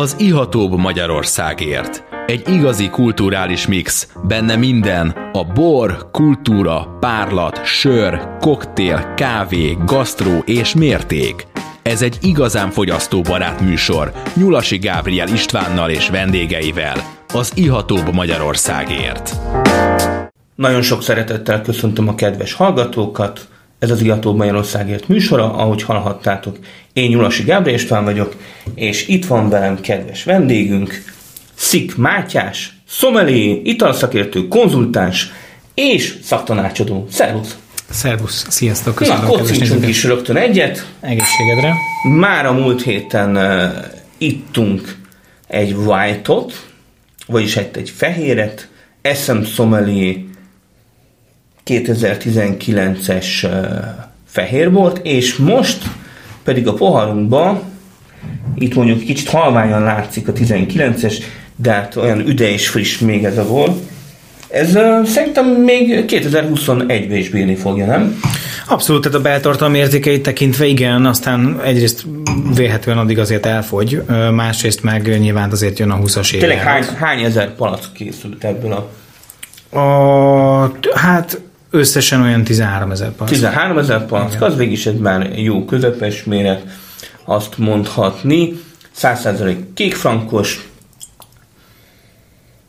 Az ihatóbb Magyarországért. Egy igazi kulturális mix, benne minden, a bor, kultúra, párlat, sör, koktél, kávé, gasztró és mérték. Ez egy igazán fogyasztóbarát műsor, Nyulasi Gábriel Istvánnal és vendégeivel. Az ihatóbb Magyarországért. Nagyon sok szeretettel köszöntöm a kedves hallgatókat. Ez az Ihatóbb Magyarországért műsora, ahogy hallhattátok. Én Nyulasi Gábriel István vagyok, és itt van velem kedves vendégünk, Szik Mátyás, szomelé, italszakértő, konzultáns és szaktanácsadó. Szervusz! Szervusz, sziasztok, köszönöm Na, kocincsunk is rögtön egyet. Egészségedre. Már a múlt héten uh, ittunk egy white-ot, vagyis egy, egy fehéret, SM Sommelier 2019-es uh, fehérbort, és most pedig a poharunkban, itt mondjuk kicsit halványan látszik a 19-es, de hát olyan üde és friss még ez a bor. Ez uh, szerintem még 2021-ben is bírni fogja, nem? Abszolút, tehát a beltartalmi értékeit tekintve igen, aztán egyrészt véhetően addig azért elfogy, másrészt meg nyilván azért jön a 20-as év. Tényleg hány, hány ezer palack készült ebből a... a hát összesen olyan 13 ezer palack. 13 ezer palack, az végig is egy már jó közepes méret, azt mondhatni. 100% kékfrankos,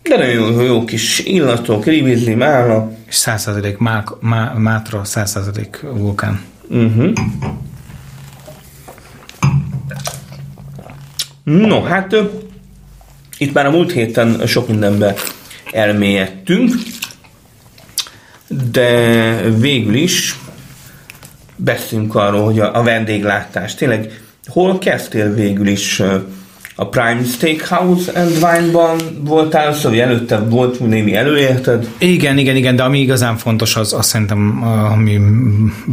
de nagyon jó, jó kis illatok, rivizli, mála. És 100% má, má, mátra, 100% vulkán. Uh-huh. No, hát itt már a múlt héten sok mindenbe elmélyedtünk, de végül is beszélünk arról, hogy a, a vendéglátás tényleg hol kezdtél végül is a Prime Steakhouse and Wine-ban voltál, szóval előtte volt némi előérted? Igen, igen, igen, de ami igazán fontos, az, az szerintem, ami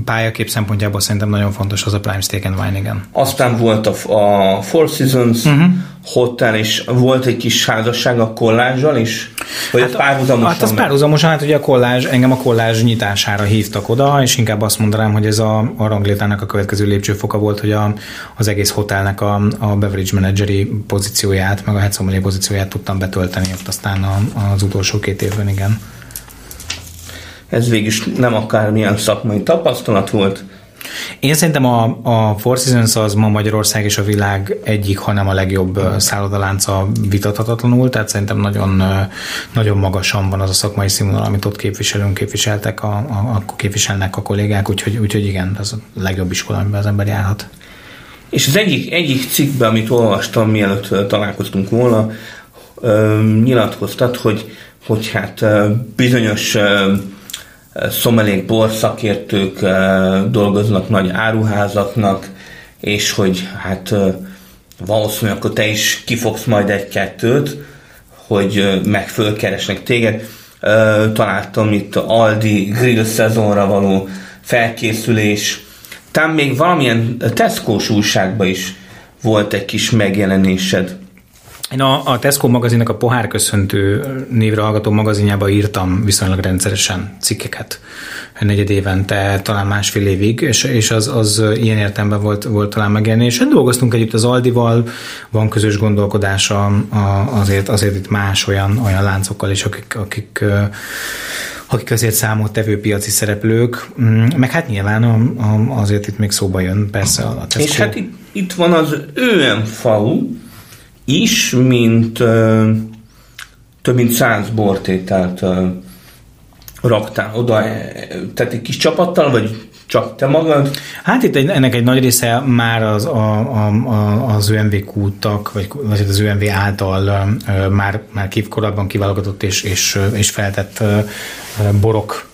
pályakép szempontjából szerintem nagyon fontos, az a Prime Steak and Wine, igen. Aztán volt a, a Four Seasons uh-huh. Hotel, és volt egy kis házasság a kollázsal is? Vagy hát, párhuzamosan? Hát az párhuzamosan, hát ugye a kollázs, engem a kollázs nyitására hívtak oda, és inkább azt mondanám, hogy ez a, a ranglétának a következő lépcsőfoka volt, hogy a, az egész hotelnek a, a beverage manageri pozícióját, meg a head pozícióját tudtam betölteni ott aztán a, az utolsó két évben, igen. Ez végig nem akármilyen szakmai tapasztalat volt, én szerintem a, a Four Seasons az ma Magyarország és a világ egyik, hanem a legjobb szállodalánca vitathatatlanul, tehát szerintem nagyon, nagyon magasan van az a szakmai színvonal, amit ott képviselünk, képviseltek, a, a, a képviselnek a kollégák, úgyhogy, úgyhogy igen, ez a legjobb iskola, amiben az ember járhat. És az egyik, egyik cikkben, amit olvastam, mielőtt találkoztunk volna, nyilatkoztat, hogy, hogy hát bizonyos szomelék borszakértők dolgoznak nagy áruházaknak, és hogy hát valószínűleg akkor te is kifogsz majd egy-kettőt, hogy meg fölkeresnek téged. Találtam itt Aldi grill szezonra való felkészülés, talán még valamilyen Tesco-s újságban is volt egy kis megjelenésed. Én a, a Tesco magazinnak a pohár köszöntő névre hallgató magazinjába írtam viszonylag rendszeresen cikkeket negyed évente, talán másfél évig, és, és az, az ilyen értelemben volt, volt talán megjelenés. Dolgoztunk együtt az Aldival, van közös gondolkodása azért, azért itt más olyan, olyan láncokkal is, akik, akik akik azért számolt tevő piaci szereplők, mm, meg hát nyilván azért itt még szóba jön persze a Tesco. És hát itt, itt van az ÖMFAU, is, mint ö, több mint száz bortételt ö, raktál oda, tehát egy kis csapattal, vagy csak te magad? Hát itt egy, ennek egy nagy része már az, a, a, a, az ÖMV kútak, vagy, vagy az ÖMV által ö, már, már korábban kiválogatott és, és, és feltett ö, borok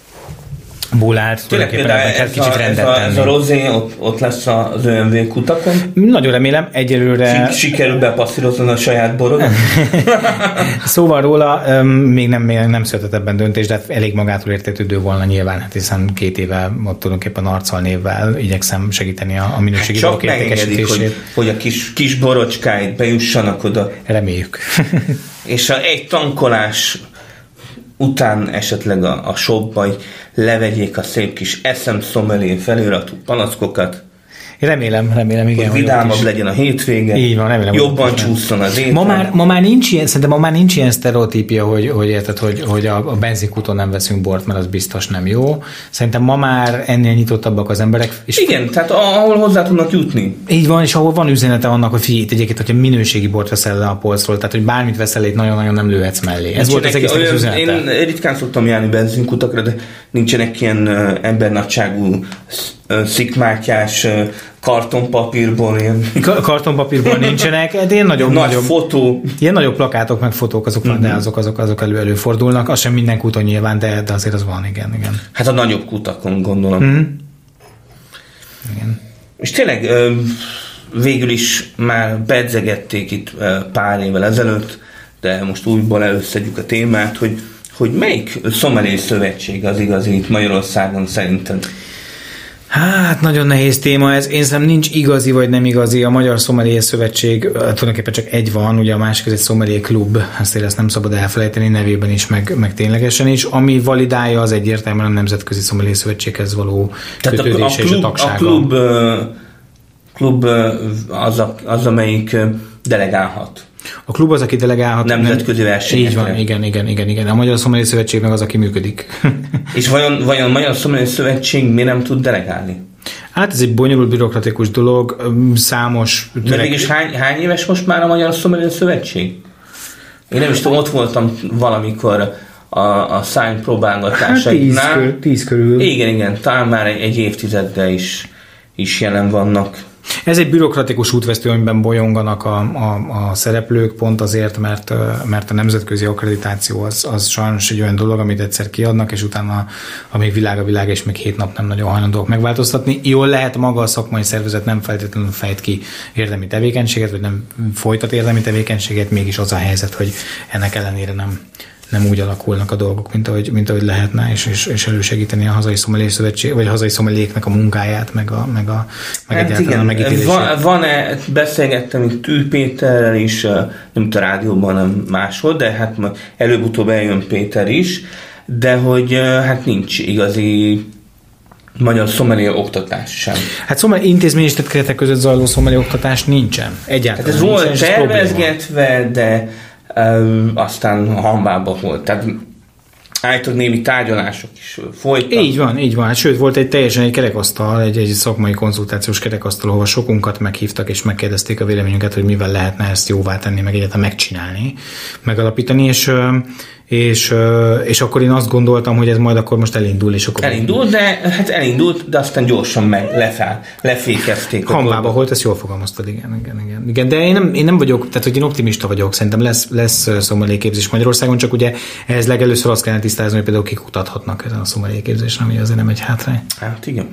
ból állt, tulajdonképpen ebben kell kicsit a, rendet tenni. Ez a rozé ott, ott lesz az ÖMV kutakon? Nagyon remélem, egyelőre... Sikerül bepasszírozni a saját borod? szóval róla még nem, még nem született ebben döntés, de elég magától értetődő volna nyilván, hát hiszen két éve ott tulajdonképpen arccal névvel igyekszem segíteni a, a minőségi hát borok értékesítését. Hogy, hogy a kis, kis borocskáit bejussanak oda. Reméljük. És a egy tankolás után esetleg a, a shopba levegyék a szép kis eszem szomelén feliratú palackokat. Remélem, remélem, igen. Hogy vidámabb legyen a hétvége. Így van, remélem. Jobban csúszson az étel. Ma már, ma már nincs ilyen, szerintem ma már nincs ilyen sztereotípia, hogy, hogy érted, hogy, hogy a, a benzinkúton nem veszünk bort, mert az biztos nem jó. Szerintem ma már ennél nyitottabbak az emberek. És igen, tehát ahol hozzá tudnak jutni. Így van, és ahol van üzenete annak, hogy figyelj, egyébként, hogyha minőségi bort veszel le a polcról, tehát hogy bármit veszel itt nagyon-nagyon nem lőhetsz mellé. Ez volt az egész olyan, üzenete. Én ritkán szoktam járni benzinkutakra, de nincsenek ilyen embernagyságú szikmátyás kartonpapírból ilyen. kartonpapírból nincsenek, de ilyen nagyobb, Nagy nagyobb, fotó. Ilyen nagyobb plakátok, meg fotók, azok uh-huh. de azok, azok, azok elő előfordulnak. Az sem minden kúton nyilván, de, de azért az van, igen, igen. Hát a nagyobb kutakon gondolom. Uh-huh. Igen. És tényleg végül is már bedzegették itt pár évvel ezelőtt, de most újból előszedjük a témát, hogy, hogy melyik szomelé szövetség az igazi itt Magyarországon szerinted? Hát, nagyon nehéz téma ez. Én szerintem nincs igazi vagy nem igazi. A Magyar Szomelié Szövetség tulajdonképpen csak egy van, ugye a másik ez egy szomelié klub, ezt ezt nem szabad elfelejteni nevében is, meg, meg ténylegesen is. Ami validálja az egyértelműen a Nemzetközi Szomelié Szövetséghez való Tehát kötődése a, a klub, és a tagsága. A klub, klub az, a, az, amelyik delegálhat. A klub az, aki delegálhat. Nemzetközi versenyekre. Így van, igen, igen, igen, igen. A Magyar Szomeli Szövetség meg az, aki működik. És vajon, vajon a Magyar Szomeli Szövetség mi nem tud delegálni? Hát ez egy bonyolult bürokratikus dolog, számos... De mégis hány, hány éves most már a Magyar Szomeli Szövetség? Én nem is tudom, ott voltam valamikor a, a szány próbálgatásaiknál. Hát tíz, tíz körül. Igen, igen, talán már egy, egy évtizeddel is, is jelen vannak. Ez egy bürokratikus útvesztő, amiben bolyonganak a, a, a szereplők, pont azért, mert, mert a nemzetközi akkreditáció az, az sajnos egy olyan dolog, amit egyszer kiadnak, és utána, amíg világ a világ, és még hét nap nem nagyon hajlandóak megváltoztatni. Jól lehet maga a szakmai szervezet nem feltétlenül fejt ki érdemi tevékenységet, vagy nem folytat érdemi tevékenységet, mégis az a helyzet, hogy ennek ellenére nem, nem úgy alakulnak a dolgok, mint ahogy, mint ahogy lehetne, és, és, és elősegíteni a hazai szomelié szövetség, vagy a hazai szomeléknek a munkáját, meg, a, meg, a, meg hát egyáltalán igen. a megítélését. Van, van-e, beszélgettem itt Tű Péterrel is, nem a rádióban, nem máshol, de hát előbb-utóbb eljön Péter is, de hogy hát nincs igazi magyar szomelié oktatás sem. Hát szomelié intézményes keretek között zajló szomelié oktatás nincsen. Egyáltalán. Hát ez volt tervezgetve, de aztán hambába volt. Tehát állítólag némi tárgyalások is folytak. Így van, így van. Hát, sőt, volt egy teljesen egy kerekasztal, egy, egy szakmai konzultációs kerekasztal, ahol sokunkat meghívtak és megkérdezték a véleményünket, hogy mivel lehetne ezt jóvá tenni, meg egyáltalán megcsinálni, megalapítani, és és, és akkor én azt gondoltam, hogy ez majd akkor most elindul, és akkor... Elindult, de hát elindult, de aztán gyorsan meg lefel, lefékezték. Hambába volt, ezt jól fogalmaztad, igen, igen, igen. igen. De én nem, én nem vagyok, tehát hogy én optimista vagyok, szerintem lesz, lesz szomaléképzés Magyarországon, csak ugye ehhez legelőször azt kellene tisztázni, hogy például kik kutathatnak ezen a szomaléképzésen, ami azért nem egy hátrány. Hát igen.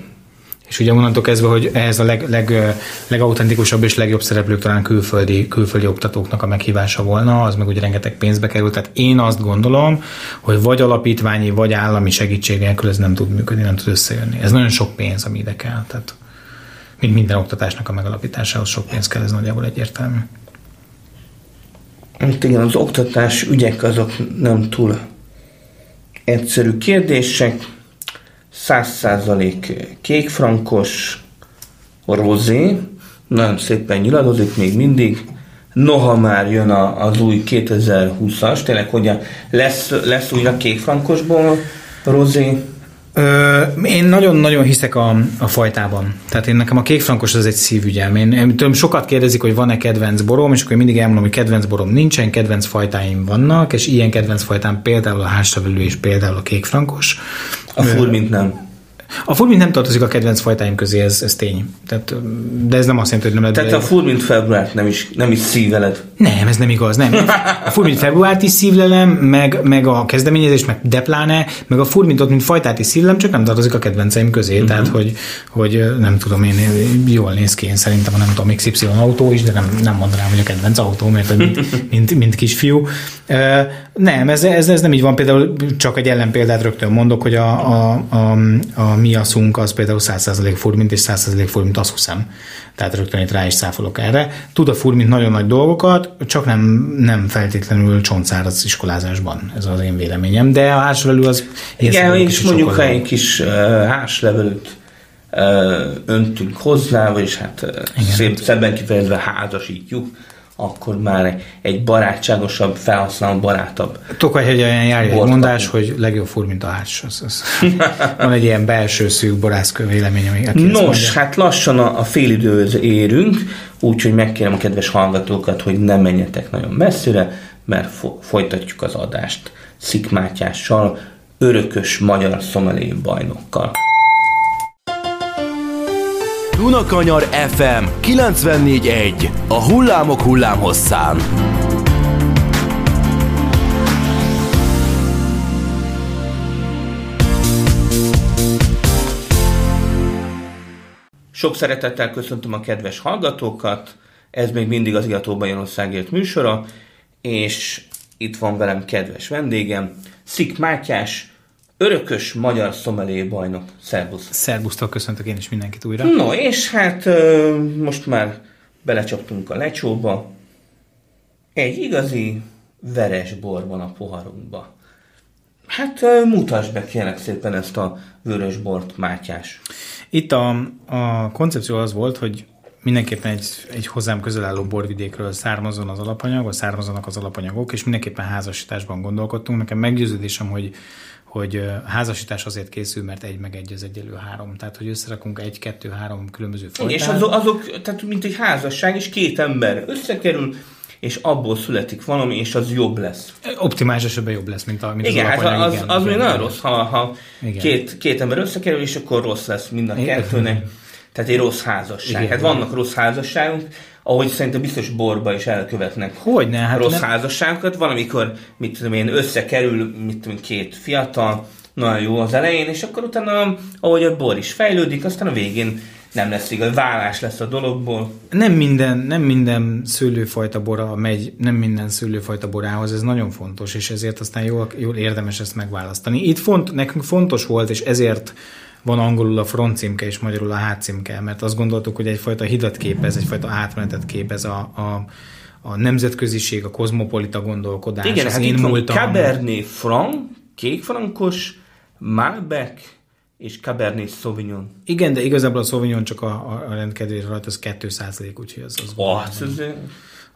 És ugye onnantól kezdve, hogy ehhez a leg, leg, legautentikusabb és legjobb szereplők talán külföldi, külföldi oktatóknak a meghívása volna, az meg ugye rengeteg pénzbe kerül. Tehát én azt gondolom, hogy vagy alapítványi, vagy állami segítség nélkül ez nem tud működni, nem tud összejönni. Ez nagyon sok pénz, ami ide kell. Tehát mint minden oktatásnak a megalapításához sok pénz kell, ez nagyjából egyértelmű. Hát igen, az oktatás ügyek azok nem túl egyszerű kérdések, 100% kékfrankos, rozé, nagyon szépen nyiladozik még mindig, noha már jön a, az új 2020-as, tényleg hogy lesz, lesz újra kékfrankosból rozé? Ö, én nagyon-nagyon hiszek a, a fajtában. Tehát én nekem a kékfrankos az egy szívügyem. Én, én tudom, sokat kérdezik, hogy van-e kedvenc borom, és akkor én mindig elmondom, hogy kedvenc borom nincsen, kedvenc fajtáim vannak, és ilyen kedvenc fajtám például a hástavelő és például a kékfrankos. A furmint nem. A furmint nem tartozik a kedvenc fajtáim közé, ez, ez tény. Tehát, de ez nem azt jelenti, hogy nem lehet. Tehát a furmint februárt nem is, nem is szíveled. Nem, ez nem igaz, nem. A furmint februárt is szívlelem, meg, meg a kezdeményezés, meg depláne, meg a furmintot, mint fajtát is szívlelem, csak nem tartozik a kedvenceim közé. Uh-huh. Tehát, hogy, hogy nem tudom, én jól néz ki, én szerintem nem tudom, XY autó is, de nem, nem mondanám, hogy a kedvenc autó, mert mint, mint, mint kisfiú. Nem, ez, ez, ez nem így van. Például csak egy ellenpéldát rögtön mondok, hogy a, a, a, a miaszunk az például 100% furmint és 100% furmint azt huszem. Tehát rögtön itt rá is száfolok erre. Tud a furmint nagyon nagy dolgokat, csak nem, nem feltétlenül csontszáraz iskolázásban. Ez az én véleményem. De a háslevelű az... Igen, és mondjuk ha egy kis uh, háslevelőt öntünk hozzá, vagyis hát ö, szép, hát szép, szebben kifejezve házasítjuk, akkor már egy barátságosabb, felhasználó barátabb. Tokaj egy olyan egy Bort mondás, hogy legjobb fur, mint a hárs. Az, az. Van egy ilyen belső szűk borászkő vélemény, ami Nos, hát lassan a, a félidőhöz érünk, úgyhogy megkérem a kedves hallgatókat, hogy ne menjetek nagyon messzire, mert fo- folytatjuk az adást Szik Mátyással, örökös magyar szomelé bajnokkal. Dunakanyar FM 94.1 A hullámok hullámhosszán. Sok szeretettel köszöntöm a kedves hallgatókat, ez még mindig az Igató Bajorországért műsora, és itt van velem kedves vendégem, Szik Mátyás, örökös magyar szomelé bajnok. Szervusz! Szerbusztok, köszöntök én is mindenkit újra. No, és hát most már belecsaptunk a lecsóba. Egy igazi veres bor van a poharunkba. Hát mutasd be kérlek szépen ezt a vörös bort, Mátyás. Itt a, a koncepció az volt, hogy mindenképpen egy, egy hozzám közel álló borvidékről származon az alapanyag, vagy származanak az alapanyagok, és mindenképpen házasításban gondolkodtunk. Nekem meggyőződésem, hogy hogy házasítás azért készül, mert egy meg egy az egyelő három. Tehát, hogy összerakunk egy, kettő, három különböző fajtát. És azok, azok, tehát mint egy házasság, és két ember összekerül, és abból születik valami, és az jobb lesz. Optimális esetben jobb lesz, mint, a, mint Igen, az hát az, igen, az még igen, nagyon rossz, ha, ha Igen. két, két ember összekerül, és akkor rossz lesz mind a kettőnek. Tehát egy rossz házasság. Igen. Hát vannak rossz házasságunk, ahogy szerintem biztos borba is elkövetnek Hogyne, hát rossz nem- házasságokat. Valamikor, mit tudom én, összekerül, mit tudom két fiatal, nagyon jó az elején, és akkor utána, ahogy a bor is fejlődik, aztán a végén nem lesz igaz, vállás lesz a dologból. Nem minden, nem minden szőlőfajta bora megy, nem minden szőlőfajta borához, ez nagyon fontos, és ezért aztán jól, jól érdemes ezt megválasztani. Itt font, nekünk fontos volt, és ezért van angolul a front címke és magyarul a hátcímke, mert azt gondoltuk, hogy egyfajta hidat képez, egyfajta átmenetet képez a, a, a nemzetköziség, a kozmopolita gondolkodás, Igen, az hát én múltam. Cabernet Franc, kékfrankos, Malbec és Cabernet Sauvignon. Igen, de igazából a Sauvignon csak a, a, a rendkedvére rajta, az 2 úgyhogy az, az, Oh, hát ez,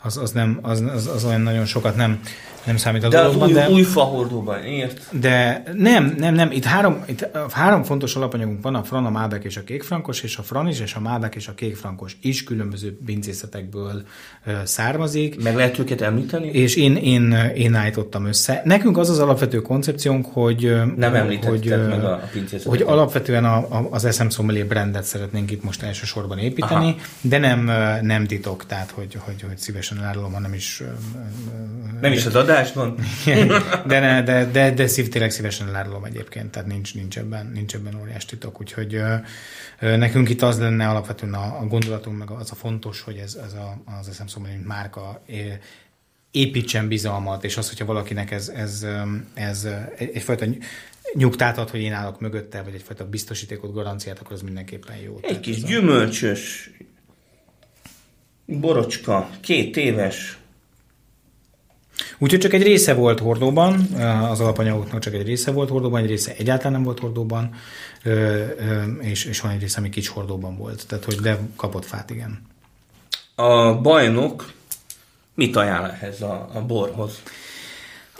az, az, nem, az, az, az, olyan nagyon sokat nem, nem számít a de az dologban, új, de... új fahordóban ért. De nem, nem, nem, itt három, itt három fontos alapanyagunk van, a fran, a mábek és a kékfrankos, és a fran is, és a mábek és a kékfrankos is különböző pincészetekből származik. Meg lehet őket említeni? És én, én, én állítottam össze. Nekünk az az alapvető koncepciónk, hogy... Nem említetted hogy, meg a-. Hogy alapvetően a, a, az SM Sommelier brandet szeretnénk itt most elsősorban építeni, Aha. de nem, nem titok, tehát hogy, hogy, hogy szívesen elárulom, hanem is... Nem is az adásban? de, ne, de, de, de szív, tényleg szívesen elárulom egyébként, tehát nincs, nincs, ebben, nincs ebben óriás titok, úgyhogy ö, ö, nekünk itt az lenne alapvetően a, a gondolatunk, meg az a fontos, hogy ez, ez a, az eszem szó, mint márka é- építsen bizalmat, és az, hogyha valakinek ez, ez, ez egy- egyfajta ny- nyugtát ad, hogy én állok mögötte, vagy egyfajta biztosítékot, garanciát, akkor az mindenképpen jó. Egy kis ez gyümölcsös borocska, két éves, Úgyhogy csak egy része volt hordóban, az alapanyagoknak csak egy része volt hordóban, egy része egyáltalán nem volt hordóban, és, és van egy része, ami kicsi hordóban volt. Tehát, hogy de kapott fát, igen. a bajnok mit ajánl ehhez a, a borhoz?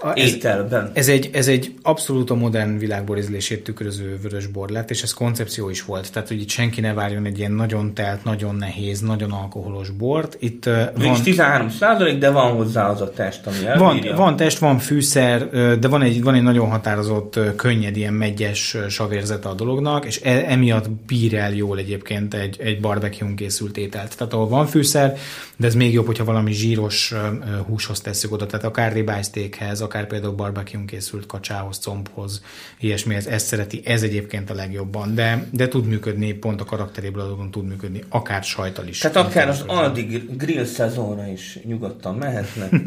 A, ez, Ételben. ez, egy, ez egy abszolút a modern világborizlését tükröző vörös bor lett, és ez koncepció is volt. Tehát, hogy itt senki ne várjon egy ilyen nagyon telt, nagyon nehéz, nagyon alkoholos bort. Itt ö, Van, van, 13 százalék, de van hozzá az a test, ami Van, elbírja. van test, van fűszer, de van egy, van egy nagyon határozott, könnyed, ilyen megyes savérzete a dolognak, és e, emiatt bír el jól egyébként egy, egy barbecue készült ételt. Tehát ahol van fűszer, de ez még jobb, hogyha valami zsíros húshoz tesszük oda, tehát akár ribeye steakhez, akár például barbecue készült kacsához, combhoz, ilyesmihez, ezt szereti, ez egyébként a legjobban, de, de tud működni, pont a karakteréből adódóan tud működni, akár sajtal is. Tehát akár az aldi grill szezonra is nyugodtan mehetne.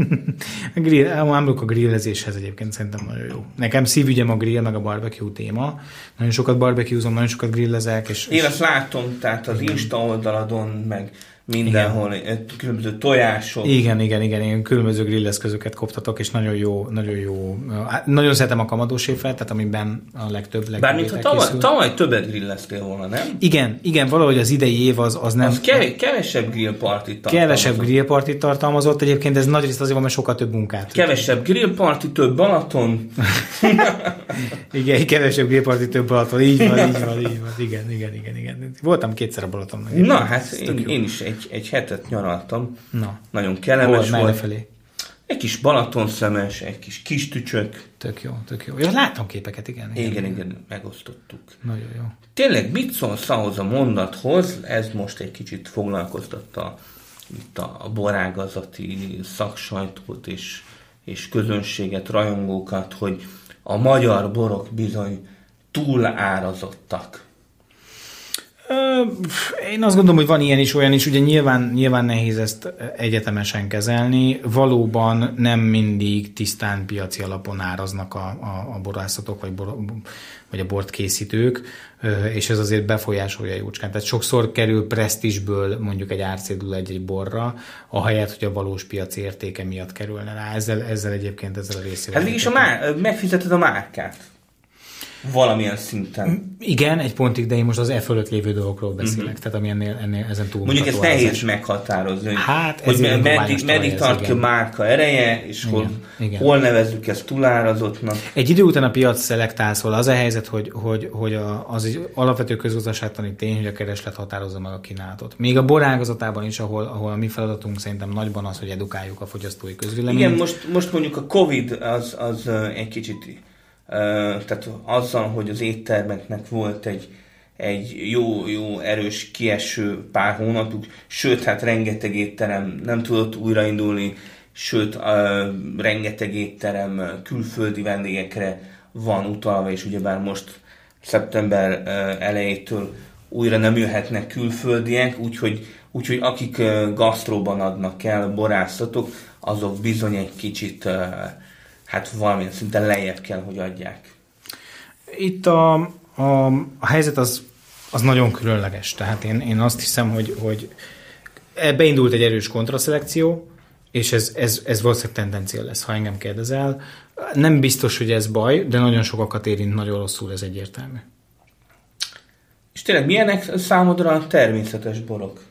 A grill, emlék a grillezéshez egyébként szerintem nagyon jó. Nekem szívügyem a grill, meg a barbecue téma. Nagyon sokat barbecuezom, nagyon sokat grillezek, és, Én és azt látom, tehát az Insta oldaladon, meg, mindenhol, igen. különböző tojások. Igen, igen, igen, igen, különböző grilleszközöket koptatok, és nagyon jó, nagyon jó. Nagyon szeretem a kamadóséfet, tehát amiben a legtöbb legtöbb Bármint ha tavaly, tavaly többet grilleztél volna, nem? Igen, igen, valahogy az idei év az, az nem... Az kevés, kevesebb grillpartit tartalmazott. Kevesebb grillpartit tartalmazott, egyébként ez nagy részt azért van, mert sokkal több munkát. Kevesebb grillparti, több Balaton. igen, kevesebb grillparti, több Balaton, így van, így van, így van, igen, igen, igen, igen. Voltam kétszer a Balaton. Na, hát én, én, is egy, egy hetet nyaraltam. Na. Nagyon kellemes Hol, volt. Felé? Egy kis Balatonszemes, egy kis kis tücsök. Tök jó, tök jó. Ja, láttam képeket, igen. Igen, igen, igen megosztottuk. Nagyon jó. Tényleg mit szólsz ahhoz a mondathoz, ez most egy kicsit foglalkoztatta itt a, a borágazati szaksajtót és, és közönséget, rajongókat, hogy a magyar borok bizony túl árazottak. Én azt gondolom, hogy van ilyen is, olyan is. Ugye nyilván, nyilván nehéz ezt egyetemesen kezelni. Valóban nem mindig tisztán piaci alapon áraznak a, a, a borászatok, vagy, bor, vagy a bort készítők, és ez azért befolyásolja jócskán. Tehát sokszor kerül presztisből mondjuk egy árcédul egy-egy borra, ahelyett, hogy a valós piaci értéke miatt kerülne rá. Ezzel, ezzel egyébként ezzel a részével. Hát mégis a má- megfizeted a márkát. Valamilyen szinten. Igen, egy pontig, de én most az e fölött lévő dolgokról beszélek, uh-huh. tehát ami ennél, ennél ezen túl. Mondjuk ezt nehéz meghatározni, hát, hogy meddig, meddig tart ki a márka ereje, és igen, hol, igen. hol nevezzük ezt túlárazottnak. Egy idő után a piac szelektál, szóval az a helyzet, hogy, hogy, hogy a, az egy alapvető közgazdaságtani tény, hogy a kereslet határozza meg a kínálatot. Még a borágazatában is, ahol, ahol a mi feladatunk szerintem nagyban az, hogy edukáljuk a fogyasztói közvéleményt. Igen, most, most mondjuk a Covid az, az egy kicsit tehát azzal, hogy az éttermeknek volt egy, egy jó, jó erős kieső pár hónapjuk, sőt, hát rengeteg étterem nem tudott újraindulni, sőt, uh, rengeteg étterem külföldi vendégekre van utalva, és ugyebár most szeptember elejétől újra nem jöhetnek külföldiek, úgyhogy, úgyhogy akik gasztróban adnak el borászatok, azok bizony egy kicsit uh, hát valamilyen szinten lejjebb kell, hogy adják. Itt a, a, a helyzet az, az nagyon különleges. Tehát én, én azt hiszem, hogy, hogy beindult egy erős kontraszelekció, és ez, ez, ez valószínűleg tendencia lesz, ha engem kérdezel. Nem biztos, hogy ez baj, de nagyon sokakat érint nagyon rosszul, ez egyértelmű. És tényleg milyenek számodra a természetes borok?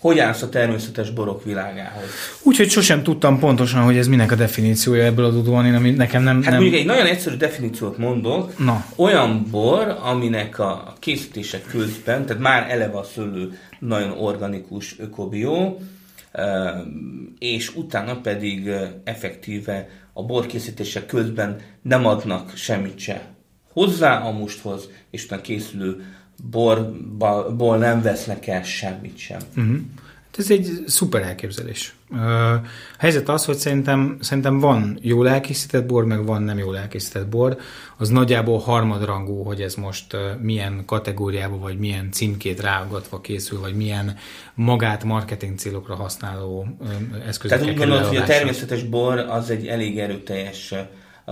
Hogy állsz a természetes borok világához? Úgyhogy sosem tudtam pontosan, hogy ez minek a definíciója ebből adódóan, én ami nekem nem... Hát nem... mondjuk egy nagyon egyszerű definíciót mondok. Na. Olyan bor, aminek a készítések közben, tehát már eleve a szőlő nagyon organikus, ökobió, és utána pedig effektíve a borkészítések közben nem adnak semmit se hozzá a musthoz, és utána készülő borból nem vesznek el semmit sem. Uh-huh. Ez egy szuper elképzelés. A helyzet az, hogy szerintem, szerintem van jól elkészített bor, meg van nem jól elkészített bor. Az nagyjából harmadrangú, hogy ez most milyen kategóriába, vagy milyen címkét ráagatva készül, vagy milyen magát marketing célokra használó eszközökkel Tehát úgy gondolod, hogy a természetes bor az egy elég erőteljes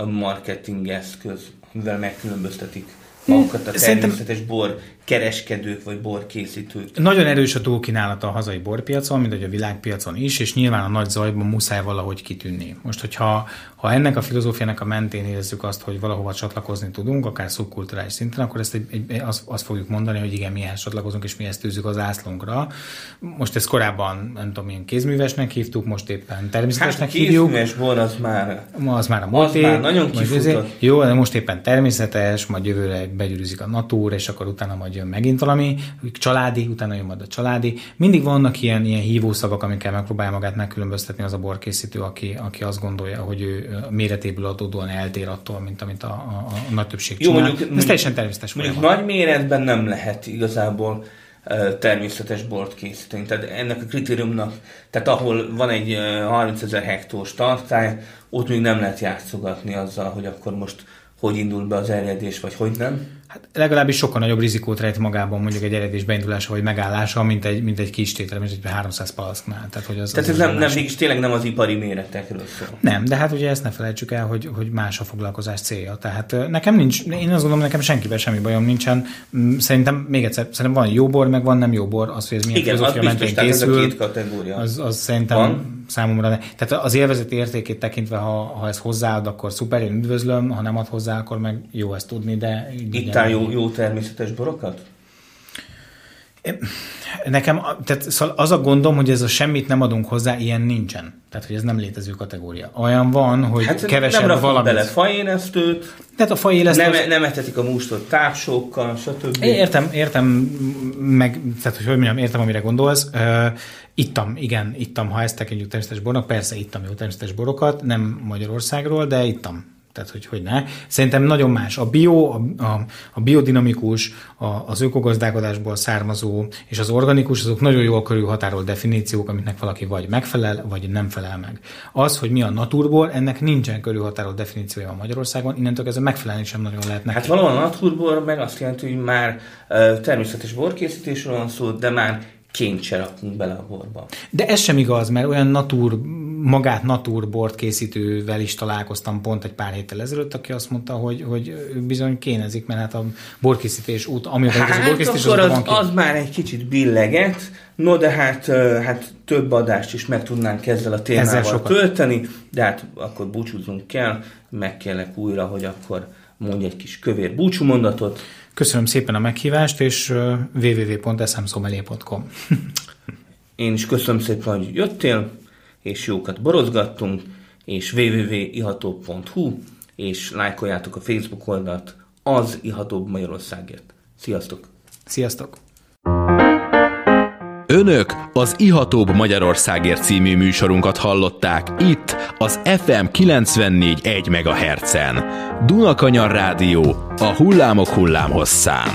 marketing eszköz, mivel megkülönböztetik magukat a természetes bor kereskedők vagy borkészítők. Nagyon erős a túlkínálata a hazai borpiacon, mint hogy a világpiacon is, és nyilván a nagy zajban muszáj valahogy kitűnni. Most, hogyha ha ennek a filozófiának a mentén érezzük azt, hogy valahova csatlakozni tudunk, akár szubkulturális szinten, akkor ezt egy, egy, azt, azt fogjuk mondani, hogy igen, mihez csatlakozunk, és mi ezt tűzünk az ászlónkra. Most ezt korábban, nem tudom, milyen kézművesnek hívtuk, most éppen természetesnek hát, hívjuk. kézműves bor az már, az már a múlté, az már nagyon kifutott. Jó, de most éppen természetes, majd jövőre begyűrűzik a natúr, és akkor utána majd jön megint valami, családi, utána jön majd a családi. Mindig vannak ilyen, ilyen hívószavak, amikkel megpróbálja magát megkülönböztetni az a borkészítő, aki, aki azt gondolja, hogy ő méretéből adódóan eltér attól, mint amit a, a, a nagy többség Jó, csinál. Mondjuk, Ez teljesen természetes. Mondjuk nagy méretben nem lehet igazából természetes bort készíteni. Tehát ennek a kritériumnak, tehát ahol van egy 30 ezer hektós tartály, ott még nem lehet játszogatni azzal, hogy akkor most hogy indul be az eredés, vagy hogy nem. Hát legalábbis sokkal nagyobb rizikót rejt magában mondjuk egy eredés beindulása vagy megállása, mint egy, mint egy kis tétel, mint egy 300 palaszknál. Tehát, hogy az, Tehát az ez nem, nem, mégis tényleg nem az ipari méretekről szól. Nem, de hát ugye ezt ne felejtsük el, hogy, hogy más a foglalkozás célja. Tehát nekem nincs, én azt gondolom, nekem senkivel semmi bajom nincsen. Mm, Szerintem még egyszer, szerintem van jó bor, meg van nem jó bor. Az, hogy ez milyen Igen, az biztos, tehát ez a készül, két kategória. az, az szerintem Van. Számomra. Tehát az élvezeti értékét tekintve, ha, ha ez hozzáad, akkor szuper, én üdvözlöm, ha nem ad hozzá, akkor meg jó ezt tudni, de... így Itt igen. áll jó, jó természetes borokat? Nekem tehát szóval az a gondom, hogy ez a semmit nem adunk hozzá, ilyen nincsen. Tehát, hogy ez nem létező kategória. Olyan van, hogy Hát kevesebb nem valamit. bele faénesztőt, Tehát a fajélesztő... nem, az- nem etetik a mústot tápsókkal, stb. É, Értem, értem, meg, tehát hogy, hogy mondjam, értem, amire gondolsz. Uh, ittam, igen, ittam, ha ezt tekintjük természetes bornak, persze ittam jó természetes borokat, nem Magyarországról, de ittam. Tehát, hogy, hogy ne. Szerintem nagyon más. A bio, a, a, a biodinamikus, a, az ökogazdálkodásból származó és az organikus, azok nagyon jól körülhatárolt definíciók, amiknek valaki vagy megfelel, vagy nem felel meg. Az, hogy mi a naturbor, ennek nincsen körülhatárolt definíciója Magyarországon, innentől kezdve megfelelni sem nagyon lehet neki. Hát valóban a naturbor meg azt jelenti, hogy már ö, természetes borkészítésről van szó, de már ként se rakunk bele a borba. De ez sem igaz, mert olyan natur, magát naturbort készítővel is találkoztam pont egy pár héttel ezelőtt, aki azt mondta, hogy, hogy bizony kénezik, mert hát a borkészítés út, ami a Hát borkészítés az, az, az már egy kicsit billeget, no de hát, hát több adást is meg tudnánk ezzel a témával tölteni, de hát akkor búcsúzunk kell, meg kellek újra, hogy akkor mondj egy kis kövér búcsúmondatot. Köszönöm szépen a meghívást, és www.eszemszomelé.com Én is köszönöm szépen, hogy jöttél, és jókat borozgattunk, és www.iható.hu, és lájkoljátok a Facebook oldalt az Ihatóbb Magyarországért. Sziasztok! Sziasztok! Önök az Ihatóbb Magyarországért című műsorunkat hallották itt az FM 94.1 MHz-en. Dunakanyar Rádió a hullámok hullámhosszán.